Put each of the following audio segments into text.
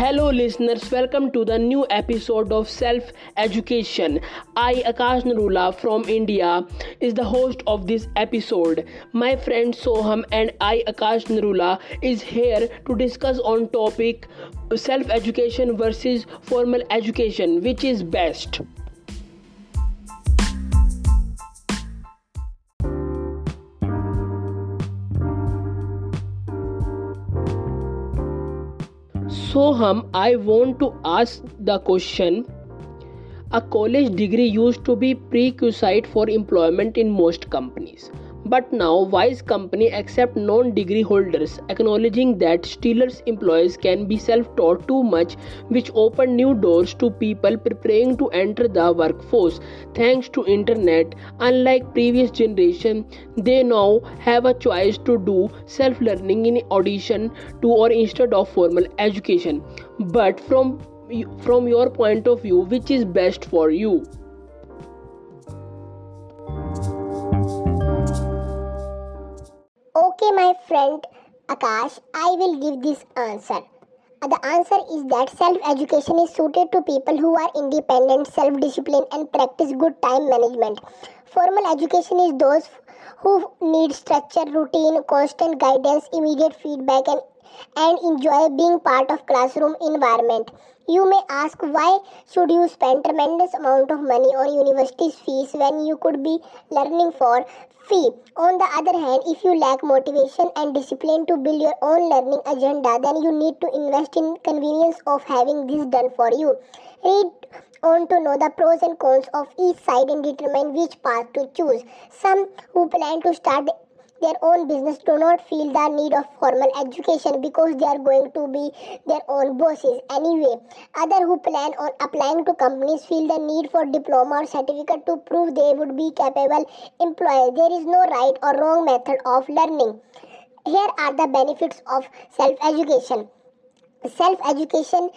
Hello, listeners. Welcome to the new episode of Self Education. I, Akash Narula from India, is the host of this episode. My friend Soham and I, Akash Narula, is here to discuss on topic self education versus formal education, which is best. Soham, I want to ask the question a college degree used to be prerequisite for employment in most companies. But now, Wise Company accept non-degree holders, acknowledging that Steelers employees can be self-taught too much, which open new doors to people preparing to enter the workforce. Thanks to internet, unlike previous generation, they now have a choice to do self-learning in addition to or instead of formal education. But from from your point of view, which is best for you? Friend Akash, I will give this answer. The answer is that self education is suited to people who are independent, self disciplined, and practice good time management. Formal education is those who need structure, routine, constant guidance, immediate feedback, and, and enjoy being part of classroom environment. You may ask why should you spend tremendous amount of money on university's fees when you could be learning for free. On the other hand, if you lack motivation and discipline to build your own learning agenda, then you need to invest in convenience of having this done for you. Read on to know the pros and cons of each side and determine which path to choose. Some who plan to start their own business do not feel the need of formal education because they are going to be their own bosses anyway. Other who plan on applying to companies feel the need for diploma or certificate to prove they would be capable employees. There is no right or wrong method of learning. Here are the benefits of self education self education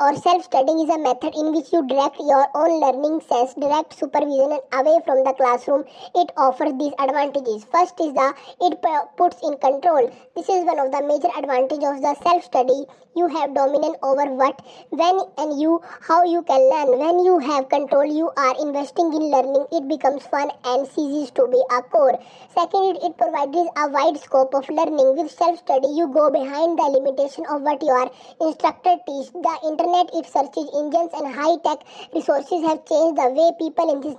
or self studying is a method in which you direct your own learning sense direct supervision and away from the classroom. It offers these advantages. First is the it puts in control. This is one of the major advantages of the self study you have dominion over what when and you how you can learn. When you have control you are investing in learning. It becomes fun and ceases to be a core second it provides a wide scope of learning. With self study you go behind the limitation of what you are instructor teach. The internet, its search engines and high-tech resources have changed the way people in this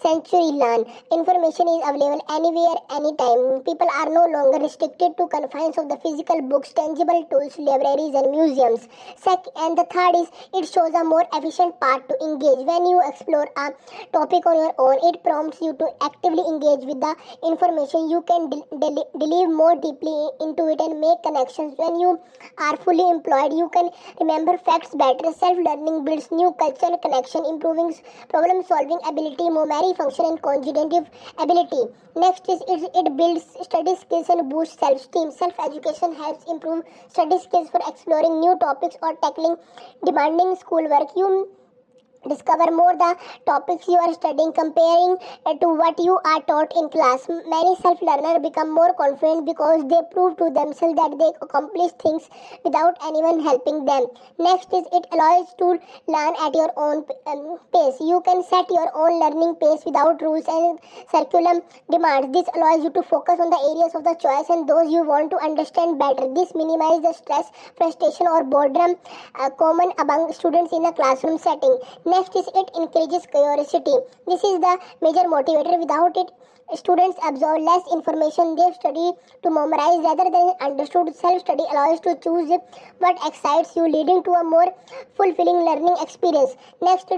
century learn. Information is available anywhere, anytime. People are no longer restricted to confines of the physical books, tangible tools, libraries and museums. Second, and the third is it shows a more efficient path to engage. When you explore a topic on your own, it prompts you to actively engage with the information. You can delve more deeply into it and make connections. When you are fully employed, you can remember facts better. Self learning builds new cultural connection, improving problem solving ability, memory function, and cognitive ability. Next is it, it builds study skills and boosts self esteem. Self education helps improve study skills for exploring new topics or tackling demanding schoolwork. You discover more the topics you are studying comparing to what you are taught in class. Many self learners become more confident because they prove to themselves that they accomplish things without anyone helping them. Next is it allows to learn at your own um, pace. You can set your own learning pace without rules and curriculum demands. This allows you to focus on the areas of the choice and those you want to understand better. This minimizes the stress frustration or boredom uh, common among students in a classroom setting. Next is it encourages curiosity. This is the major motivator. Without it, students absorb less information they study to memorize rather than understood. Self study allows to choose what excites you, leading to a more fulfilling learning experience. Next,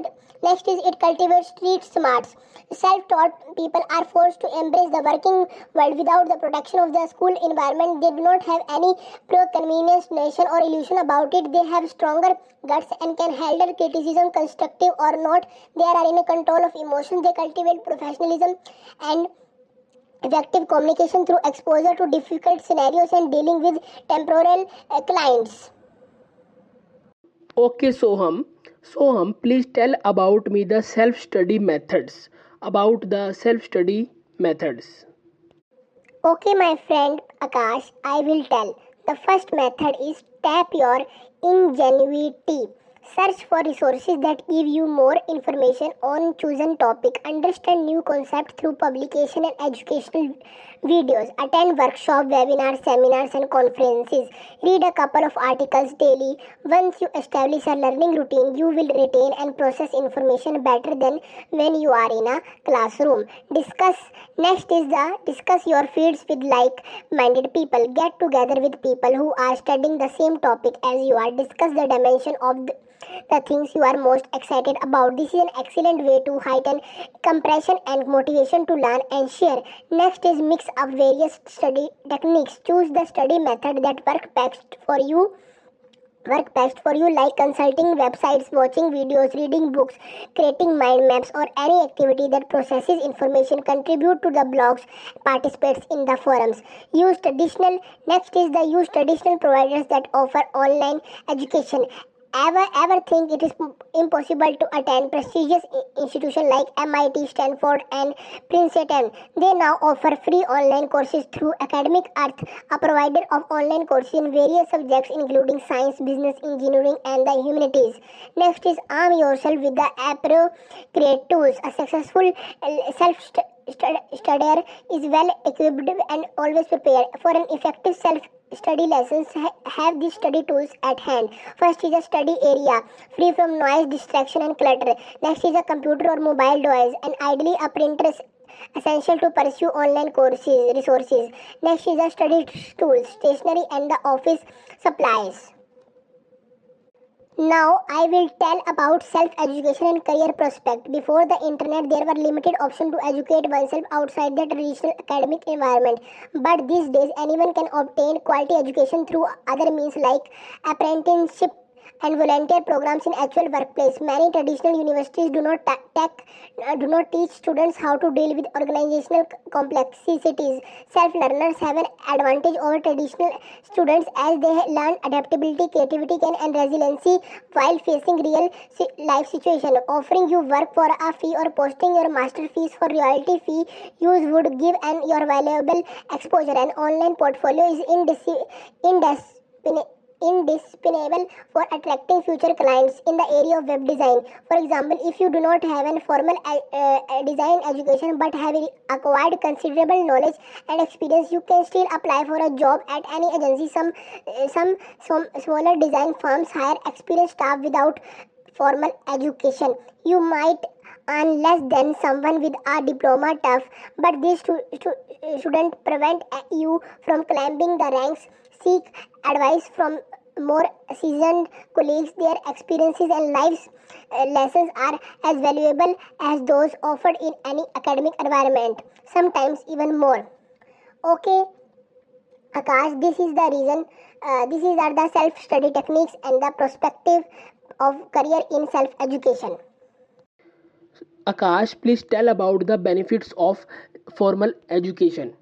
next is it cultivates street smarts. Self taught people are forced to embrace the working world without the protection of the school environment. They do not have any pro convenience notion or illusion about it. They have stronger guts and can handle criticism constructive or not. They are in control of emotions. They cultivate professionalism and effective communication through exposure to difficult scenarios and dealing with temporal uh, clients. Okay, Soham. Soham, please tell about me the self-study methods. About the self-study methods. Okay, my friend Akash, I will tell. The first method is tap your ingenuity Search for resources that give you more information on chosen topic. Understand new concepts through publication and educational videos. Attend workshops, webinars, seminars, and conferences. Read a couple of articles daily. Once you establish a learning routine, you will retain and process information better than when you are in a classroom. Discuss next is the discuss your fields with like-minded people. Get together with people who are studying the same topic as you are. Discuss the dimension of the the things you are most excited about. This is an excellent way to heighten compression and motivation to learn and share. Next is mix up various study techniques. Choose the study method that works best for you. Work best for you like consulting websites watching videos reading books creating mind maps or any activity that processes information. Contribute to the blogs participates in the forums. Use traditional next is the use traditional providers that offer online education ever ever think it is impossible to attend prestigious institutions like MIT, Stanford, and Princeton. They now offer free online courses through Academic Earth, a provider of online courses in various subjects including science, business, engineering, and the humanities. Next is arm yourself with the appropriate tools. A successful uh, self studier is well equipped and always prepared for an effective self study lessons have these study tools at hand. First is a study area free from noise, distraction, and clutter. Next is a computer or mobile device, and ideally a printer essential to pursue online courses resources. Next is a study tools, stationery, and the office supplies. Now I will tell about self-education and career prospect. Before the internet, there were limited options to educate oneself outside the traditional academic environment. But these days, anyone can obtain quality education through other means like apprenticeship and volunteer programs in actual workplace. Many traditional universities do not tech, uh, do not teach students how to deal with organizational complexities. Self-learners have an advantage over traditional students as they learn adaptability, creativity, and resiliency while facing real life situation. Offering you work for a fee or posting your master fees for royalty fee use would give an your valuable exposure. An online portfolio is indis- indis- indispensable for attracting future clients in the area of web design. For example, if you do not have a formal uh, uh, design education but have acquired considerable knowledge and experience, you can still apply for a job at any agency. Some, uh, some, some smaller design firms hire experienced staff without formal education. You might earn less than someone with a diploma tough, but this shouldn't prevent you from climbing the ranks seek advice from more seasoned colleagues. Their experiences and life uh, lessons are as valuable as those offered in any academic environment, sometimes even more. Okay, Akash, this is the reason. Uh, this is are the self-study techniques and the perspective of career in self-education. Akash, please tell about the benefits of formal education.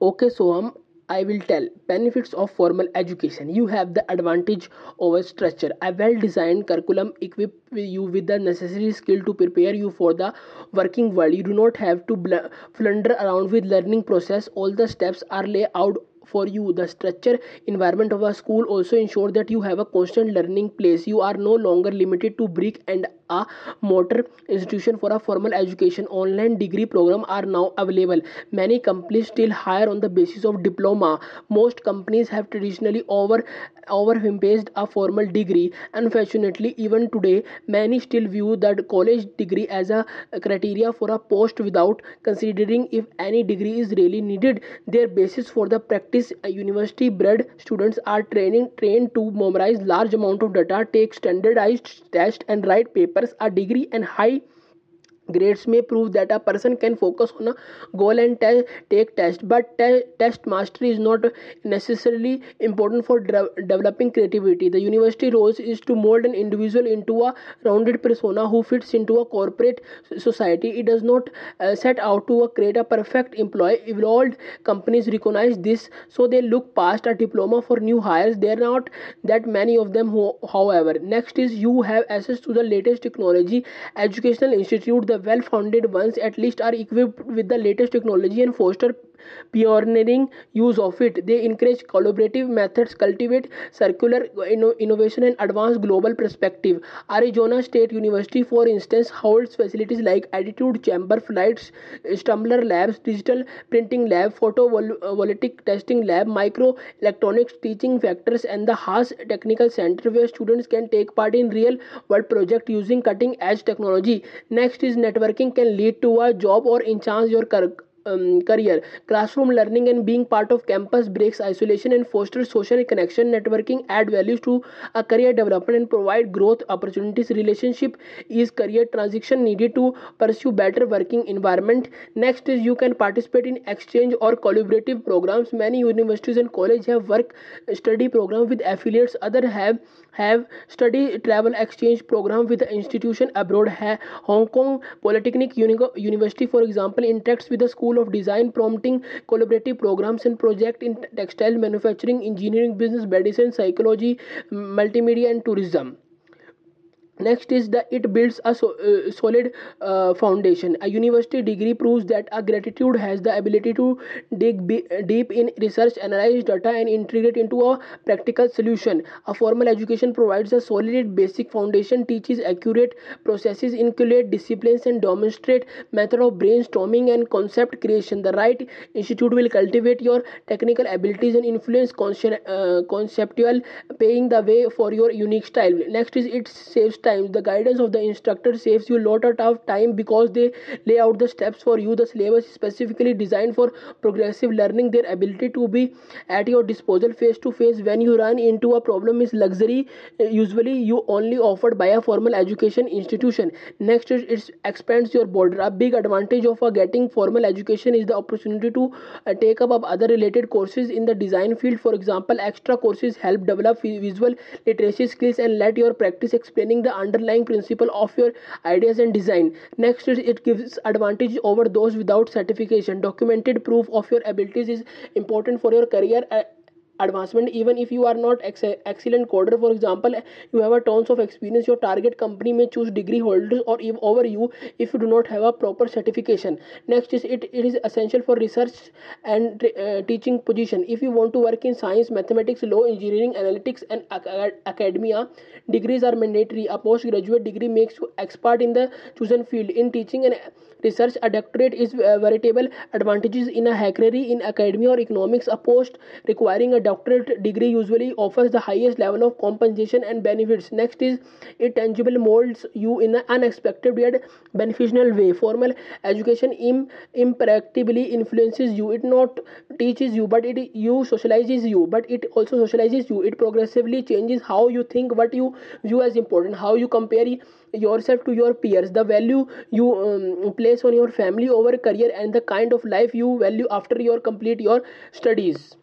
Okay, Soham, I will tell benefits of formal education. You have the advantage over structure. A well-designed curriculum equip you with the necessary skill to prepare you for the working world. You do not have to bl- flunder around with learning process. All the steps are laid out for you the structure environment of a school also ensure that you have a constant learning place you are no longer limited to brick and a mortar institution for a formal education. Online degree program are now available. Many companies still hire on the basis of diploma. Most companies have traditionally over overemphasized a formal degree. Unfortunately even today many still view that college degree as a criteria for a post without considering if any degree is really needed. Their basis for the practice university bred students are training trained to memorize large amount of data take standardized tests and write papers papers a degree and high grades may prove that a person can focus on a goal and te- take test but te- test mastery is not necessarily important for de- developing creativity. The university role is to mold an individual into a rounded persona who fits into a corporate society. It does not uh, set out to uh, create a perfect employee. Evolved companies recognize this so they look past a diploma for new hires. There are not that many of them who, however. Next is you have access to the latest technology educational institute the well founded ones at least are equipped with the latest technology and foster pioneering use of it. They encourage collaborative methods, cultivate circular innovation, and advance global perspective. Arizona State University, for instance, holds facilities like altitude chamber, Flights, stumbler labs, digital printing lab, photovoltaic testing lab, microelectronics teaching factory, and the Haas Technical Center, where students can take part in real world projects using cutting edge technology. Next is networking can lead to a job or enhance your um, career. Classroom learning and being part of campus breaks isolation and fosters social connection. Networking add values to a career development and provide growth opportunities. Relationship is career transition needed to pursue better working environment. Next is you can participate in exchange or collaborative programs. Many universities and colleges have work study program with affiliates. Other have have study travel exchange program with the institution abroad. Hong Kong Polytechnic University, for example, interacts with the school School of Design, prompting collaborative programs and project in textile manufacturing, engineering, business, medicine, psychology, multimedia, and tourism next is that it builds a so, uh, solid uh, foundation. A university degree proves that a gratitude has the ability to dig deep in research analyze data and integrate into a practical solution. A formal education provides a solid basic foundation teaches accurate processes inculcate disciplines and demonstrate method of brainstorming and concept creation. The right institute will cultivate your technical abilities and influence uh, conceptual paying the way for your unique style. Next is it saves times the guidance of the instructor saves you a lot of time because they lay out the steps for you. The syllabus is specifically designed for progressive learning. Their ability to be at your disposal face to face when you run into a problem is luxury. Usually you only offered by a formal education institution. Next it expands your border a big advantage of getting formal education is the opportunity to uh, take up other related courses in the design field. For example extra courses help develop visual literacy skills and let your practice explaining the underlying principle of your ideas and design. Next it gives advantage over those without certification. Documented proof of your abilities is important for your career uh, advancement. Even if you are not ex- excellent coder for example you have a tons of experience your target company may choose degree holders or over you if you do not have a proper certification. Next is it, it is essential for research and uh, teaching position. If you want to work in science mathematics law engineering analytics and ac- academia degrees are mandatory. A postgraduate degree makes you expert in the chosen field. In teaching and research a doctorate is uh, veritable advantages in a hackery in academia or economics. A post requiring a doctorate degree usually offers the highest level of compensation and benefits. Next is it tangible molds you in an unexpected yet beneficial way. Formal education Im- impracticably influences you. It not teaches you but it you socializes you. But it also socializes you. It progressively changes how you think what you view as important how you compare yourself to your peers the value you um, place on your family over career and the kind of life you value after your complete your studies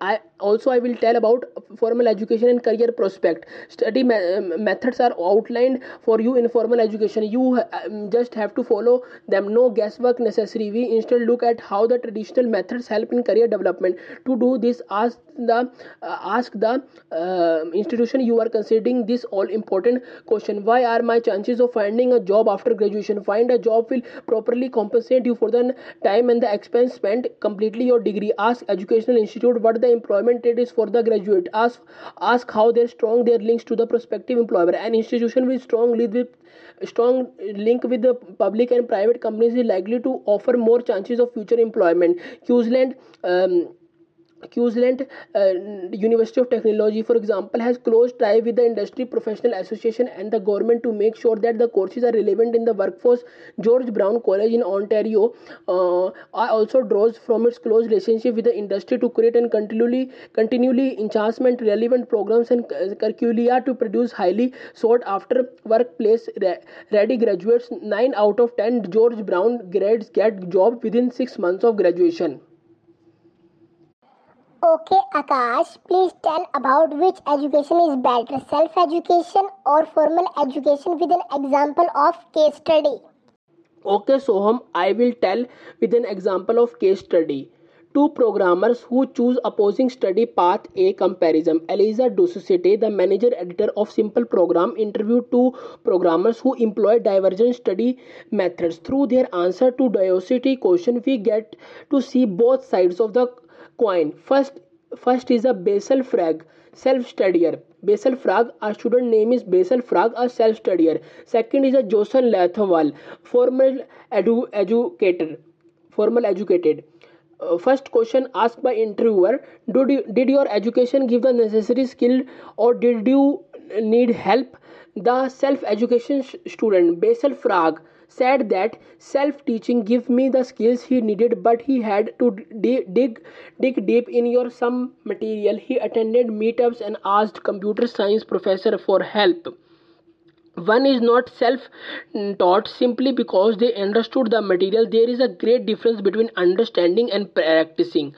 I also I will tell about formal education and career prospect. Study methods are outlined for you in formal education. You um, just have to follow them. No guesswork necessary. We instead look at how the traditional methods help in career development. To do this, ask the uh, ask the uh, institution you are considering this all important question. Why are my chances of finding a job after graduation? Find a job will properly compensate you for the time and the expense spent completely your degree. Ask educational institute what the employment rate is for the graduate ask ask how they're strong their links to the prospective employer an institution with strong lead with strong link with the public and private companies is likely to offer more chances of future employment Queensland um, Queensland uh, University of Technology, for example, has close tie with the Industry Professional Association and the government to make sure that the courses are relevant in the workforce. George Brown College in Ontario uh, also draws from its close relationship with the industry to create and continually continually enhancement relevant programs and curricula to produce highly sought after workplace ready graduates. Nine out of ten George Brown grads get job within six months of graduation. Okay Akash please tell about which education is better self education और formal education with an example of case study okay Soham I will tell with an example of case study two programmers who choose opposing study path a comparison Eliza Dusicity the manager editor of simple program interview two programmers who employ divergent study methods through their answer to Diocity question we get to see both sides of the coin. First, first is a Basil Frag, self-studier. Basil Frag, a student name is Basil Frag, a self-studier. Second is a Joseph Lathwal, formal edu- educator, formal educated. Uh, first question asked by interviewer did, you, did your education give the necessary skill or did you need help the self education student basil frag said that self teaching gave me the skills he needed but he had to dig, dig dig deep in your some material. He attended meetups and asked computer science professor for help. One is not self taught simply because they understood the material. There is a great difference between understanding and practicing.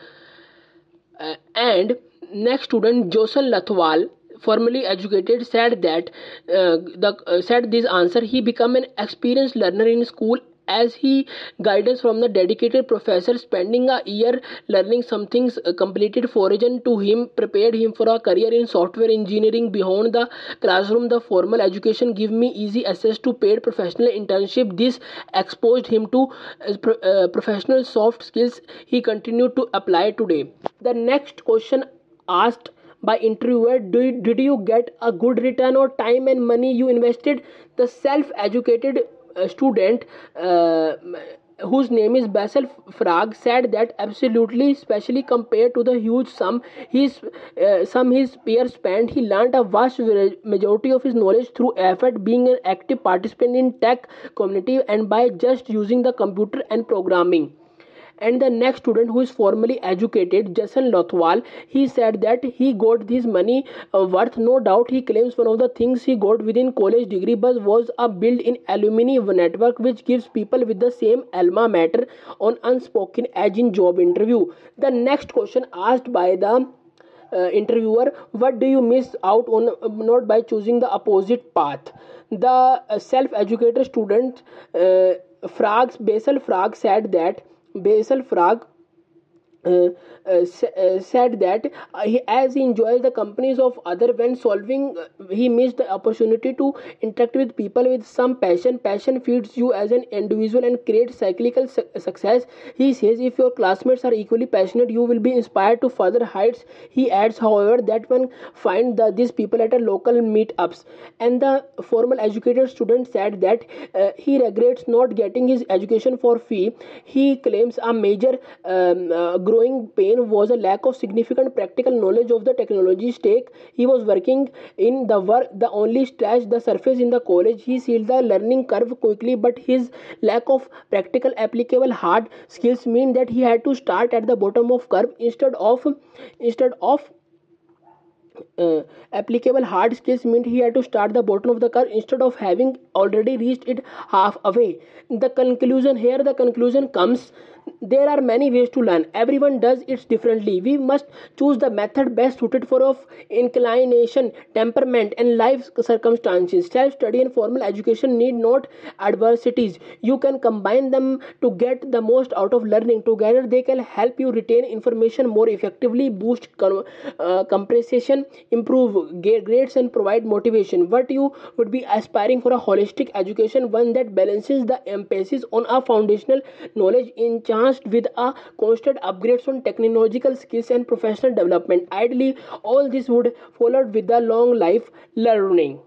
Uh, and next student Josel Lathwal formally educated said that uh, the uh, said this answer he become an experienced learner in school as he guidance from the dedicated professor spending a year learning something uh, completed foreign to him prepared him for a career in software engineering. Beyond the classroom the formal education give me easy access to paid professional internship. This exposed him to uh, uh, professional soft skills he continued to apply today. The next question asked by interviewer did, did you get a good return or time and money you invested? The self educated uh, student uh, whose name is Basil Frag said that absolutely, especially compared to the huge sum his uh, sum his peers spent, he learned a vast majority of his knowledge through effort, being an active participant in tech community, and by just using the computer and programming and the next student who is formally educated jason lothwal he said that he got this money uh, worth. No doubt he claims one of the things he got within college degree but was a built-in alumni network which gives people with the same alma mater on unspoken edge in job interview. The next question asked by the uh, interviewer what do you miss out on uh, not by choosing the opposite path? The uh, self-educated student uh, Frags Basil Frag said that Basil Frag uh, uh, uh, said that uh, he, as he enjoys the companies of other when solving he missed the opportunity to interact with people with some passion. Passion feeds you as an individual and creates cyclical su- success. He says if your classmates are equally passionate you will be inspired to further heights. He adds however that one find the, these people at a local meetups. And the formal educated student said that uh, he regrets not getting his education for fee he claims a major um, growing pain was a lack of significant practical knowledge of the technology stack he was working in the work the only scratched the surface in the college. He sealed the learning curve quickly but his lack of practical applicable hard skills mean that he had to start at the bottom of curve instead of instead of uh, applicable hard skills meant he had to start the bottom of the curve instead of having already reached it half away the conclusion here the conclusion comes there are many ways to learn. Everyone does it differently. We must choose the method best suited for of inclination temperament and life circumstances. Self study and formal education need not adversities. You can combine them to get the most out of learning. Together they can help you retain information more effectively boost com- uh, comprehension improve grades and provide motivation. What you would be aspiring for a holistic education one that balances the emphasis on a foundational knowledge in charged with a constant upgrades on technological skills and professional development. Ideally, all this would followed with the long life learning.